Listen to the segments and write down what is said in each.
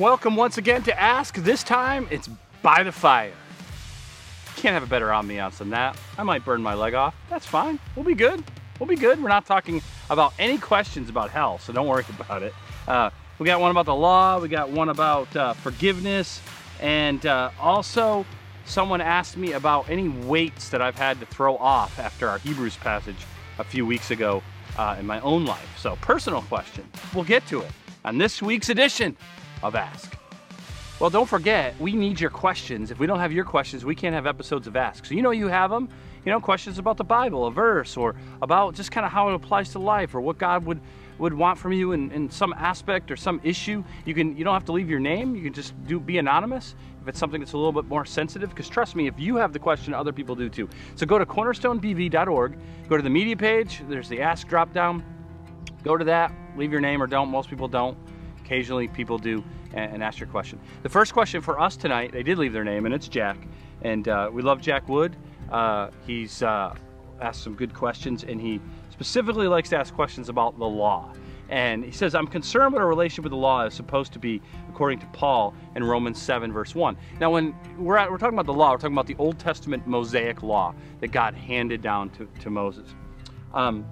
Welcome once again to Ask. This time it's by the fire. Can't have a better ambiance than that. I might burn my leg off. That's fine. We'll be good. We'll be good. We're not talking about any questions about hell, so don't worry about it. Uh, we got one about the law, we got one about uh, forgiveness, and uh, also someone asked me about any weights that I've had to throw off after our Hebrews passage a few weeks ago uh, in my own life. So, personal question. We'll get to it on this week's edition of Ask. Well, don't forget, we need your questions. If we don't have your questions, we can't have episodes of Ask. So, you know, you have them. You know, questions about the Bible, a verse, or about just kind of how it applies to life, or what God would would want from you in, in some aspect or some issue. You can you don't have to leave your name. You can just do be anonymous if it's something that's a little bit more sensitive. Because trust me, if you have the question, other people do too. So go to cornerstonebv.org. Go to the media page. There's the Ask drop down. Go to that. Leave your name or don't. Most people don't. Occasionally, people do and, and ask your question. The first question for us tonight, they did leave their name, and it's Jack. And uh, we love Jack Wood. Uh, he's uh, asked some good questions, and he specifically likes to ask questions about the law. And he says, I'm concerned what our relationship with the law is supposed to be, according to Paul in Romans 7, verse 1. Now, when we're, at, we're talking about the law, we're talking about the Old Testament Mosaic law that God handed down to, to Moses. Um,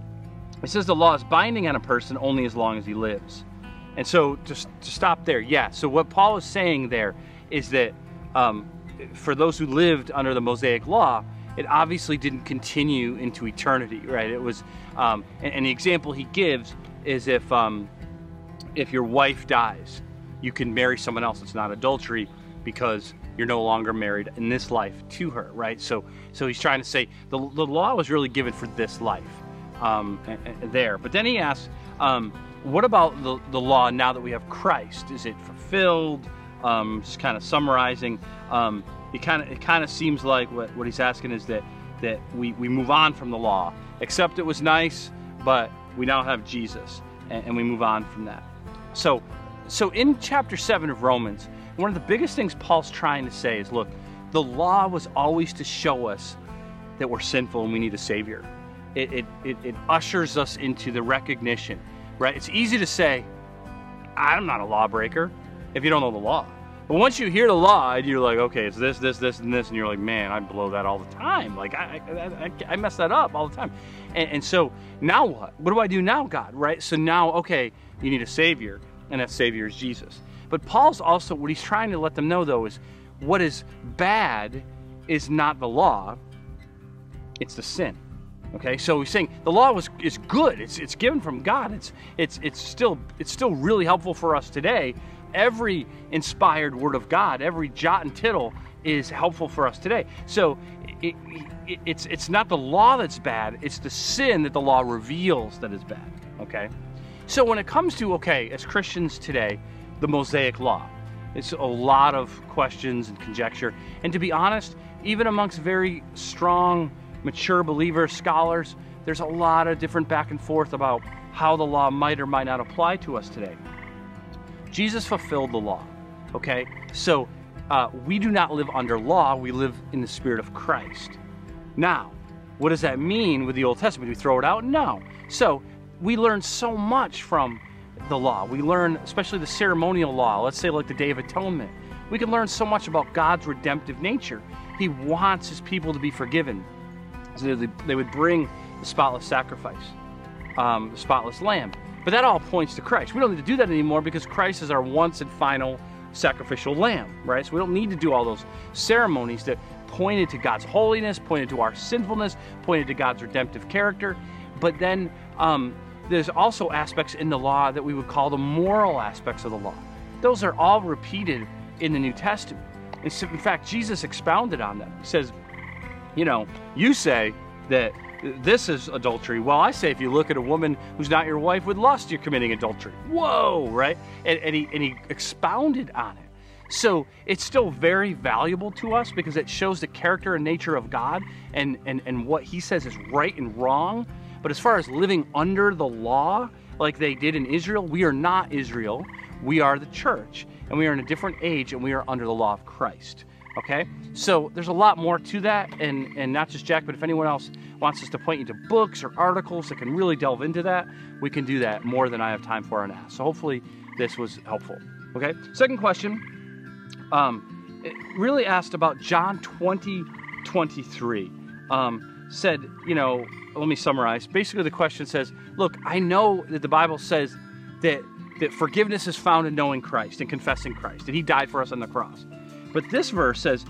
it says the law is binding on a person only as long as he lives. And so just to stop there, yeah. So what Paul is saying there is that um, for those who lived under the Mosaic law, it obviously didn't continue into eternity, right? It was, um, and, and, the example he gives is if um, if your wife dies, you can marry someone else. It's not adultery because you're no longer married in this life to her, right? So, so he's trying to say the, the law was really given for this life um, there. But then he asks, um, what about the, the law now that we have Christ? Is it fulfilled? Um, just kind of summarizing, um, it kind of it kind of seems like what, what he's asking is that that we, we move on from the law. Except it was nice, but we now have Jesus, and, and we move on from that. So, so in chapter seven of Romans, one of the biggest things Paul's trying to say is, look, the law was always to show us that we're sinful and we need a savior. It, it, it, it ushers us into the recognition right? It's easy to say, I'm not a lawbreaker if you don't know the law. But once you hear the law, you're like, okay, it's this, this, this, and this, and you're like, man, I blow that all the time. Like, I, I, I, mess that up all the time. And, and, so now what? What do I do now, God? Right? So now, okay, you need a savior, and that savior is Jesus. But Paul's also what he's trying to let them know though is what is bad is not the law; it's the sin. Okay, so he's saying the law was is good. It's it's given from God. It's it's it's still it's still really helpful for us today. Every inspired word of God, every jot and tittle is helpful for us today. So it, it, it's it's not the law that's bad. It's the sin that the law reveals that is bad. Okay, so when it comes to okay, as Christians today, the Mosaic law, it's a lot of questions and conjecture. And to be honest, even amongst very strong mature believers, scholars, there's a lot of different back and forth about how the law might or might not apply to us today. Jesus fulfilled the law, okay? So uh, we do not live under law, we live in the Spirit of Christ. Now, what does that mean with the Old Testament? Do we throw it out? No. So we learn so much from the law. We learn, especially the ceremonial law, let's say like the Day of Atonement. We can learn so much about God's redemptive nature. He wants his people to be forgiven. They would bring the spotless sacrifice, um, the spotless lamb. But that all points to Christ. We don't need to do that anymore because Christ is our once and final sacrificial lamb, right? So we don't need to do all those ceremonies that pointed to God's holiness, pointed to our sinfulness, pointed to God's redemptive character. But then um, there's also aspects in the law that we would call the moral aspects of the law. Those are all repeated in the New Testament. In fact, Jesus expounded on them. He says, you know, you say that this is adultery. Well, I say if you look at a woman who's not your wife with lust, you're committing adultery. Whoa, right? And, and, he, and he expounded on it. So it's still very valuable to us because it shows the character and nature of God and, and, and what he says is right and wrong. But as far as living under the law, like they did in Israel, we are not Israel. We are the church. And we are in a different age and we are under the law of Christ. Okay? So there's a lot more to that, and, and not just Jack, but if anyone else wants us to point you to books or articles that can really delve into that, we can do that more than I have time for now. So hopefully this was helpful. Okay. Second question, um, really asked about John 20, 23. Um, said, you know, let me summarize. Basically, the question says, look, I know that the Bible says that that forgiveness is found in knowing Christ and confessing Christ, that He died for us on the cross. But this verse says,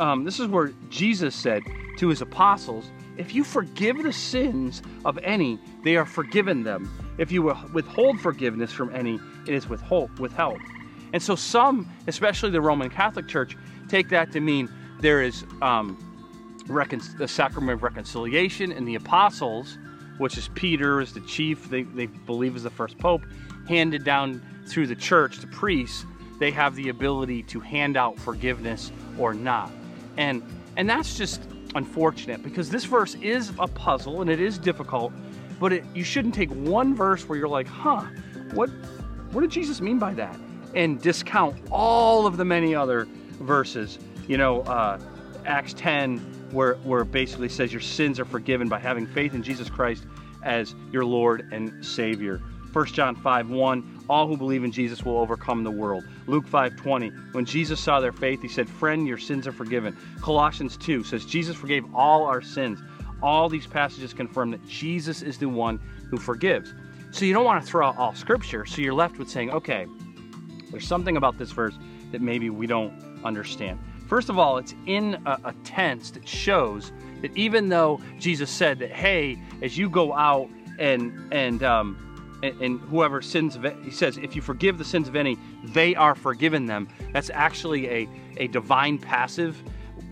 um, this is where Jesus said to His apostles, if you forgive the sins of any, they are forgiven them. If you withhold forgiveness from any, it is withhold, withheld. And so some, especially the Roman Catholic Church, take that to mean there is um, recon- the sacrament of reconciliation and the apostles, which is Peter is the chief, they, they believe is the first pope, handed down through the church to priests, they have the ability to hand out forgiveness or not. And and that's just unfortunate because this verse is a puzzle and it is difficult, but it, you shouldn't take one verse where you're like, huh, what what did Jesus mean by that? And discount all of the many other verses. You know, uh, Acts 10, where, where it basically says your sins are forgiven by having faith in Jesus Christ as your Lord and Savior. 1 John 5 1, all who believe in Jesus will overcome the world. Luke 5 20, when Jesus saw their faith, he said, Friend, your sins are forgiven. Colossians 2 says, Jesus forgave all our sins. All these passages confirm that Jesus is the one who forgives. So you don't want to throw out all scripture, so you're left with saying, okay, there's something about this verse that maybe we don't understand. First of all, it's in a, a tense that shows that even though Jesus said that, hey, as you go out and and um, and, and whoever sins of it, he says, if you forgive the sins of any, they are forgiven them. That's actually a, a divine passive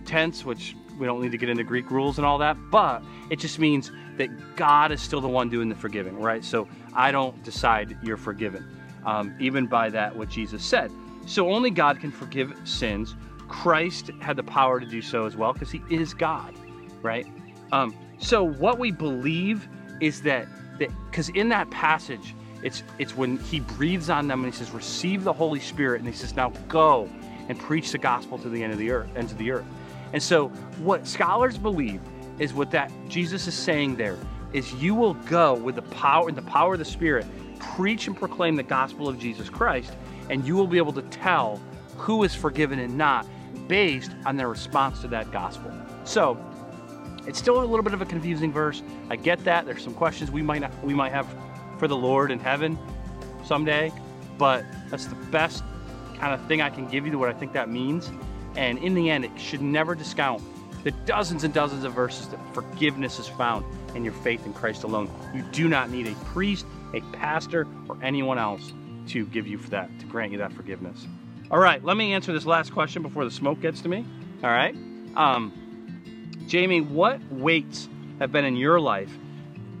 tense, which we don't need to get into Greek rules and all that, but it just means that God is still the one doing the forgiving, right? So I don't decide you're forgiven, um, even by that what Jesus said. So only God can forgive sins. Christ had the power to do so as well because he is God, right? Um, so what we believe is that that because in that passage, it's it's when he breathes on them and he says, "Receive the Holy Spirit," and he says, "Now go and preach the gospel to the end of the earth, ends of the earth." And so, what scholars believe is what that Jesus is saying there is, you will go with the power and the power of the Spirit, preach and proclaim the gospel of Jesus Christ, and you will be able to tell who is forgiven and not based on their response to that gospel. So it's still a little bit of a confusing verse. I get that. There's some questions we might not, we might have for the Lord in heaven someday, but that's the best kind of thing I can give you to what I think that means. And in the end, it should never discount the dozens and dozens of verses that forgiveness is found in your faith in Christ alone. You do not need a priest, a pastor, or anyone else to give you that, to grant you that forgiveness. All right, let me answer this last question before the smoke gets to me. All right. Um, Jamie, what weights have been in your life,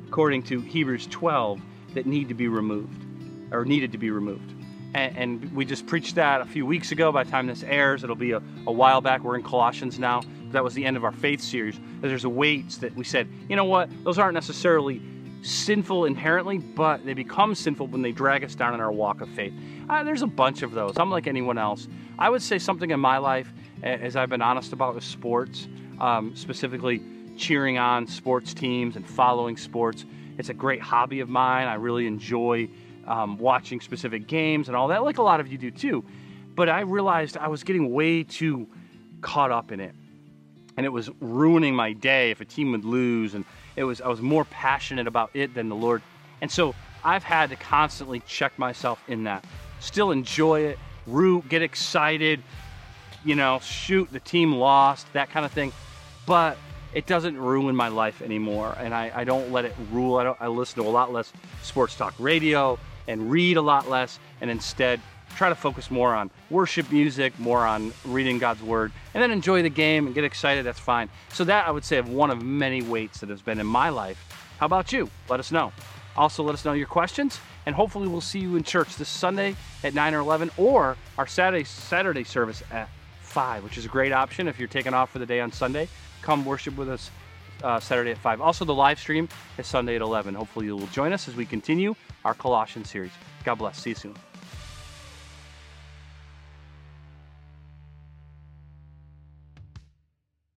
according to Hebrews 12, that need to be removed or needed to be removed? And, and we just preached that a few weeks ago. By the time this airs, it'll be a, a while back. We're in Colossians now. That was the end of our faith series. There's a weights that we said, you know what? Those aren't necessarily sinful inherently, but they become sinful when they drag us down in our walk of faith. Uh, there's a bunch of those. I'm like anyone else. I would say something in my life, as I've been honest about, with sports um, specifically cheering on sports teams and following sports. It's a great hobby of mine. I really enjoy um, watching specific games and all that, like a lot of you do too. But I realized I was getting way too caught up in it. And it was ruining my day if a team would lose. And it was I was more passionate about it than the Lord. And so I've had to constantly check myself in that. Still enjoy it, root, get excited, you know, shoot, the team lost, that kind of thing but it doesn't ruin my life anymore. And I, I don't let it rule. I, I listen to a lot less sports talk radio and read a lot less, and instead try to focus more on worship music, more on reading God's word, and then enjoy the game and get excited. That's fine. So, that I would say of one of many weights that has been in my life. How about you? Let us know. Also, let us know your questions, and hopefully, we'll see you in church this Sunday at 9 or 11, or our Saturday Saturday service at 5, which is a great option if you're taking off for the day on Sunday come worship with us uh, Saturday at 5. Also, the live stream is Sunday at 11. Hopefully, you will join us as we continue our Colossians series. God bless. See you soon.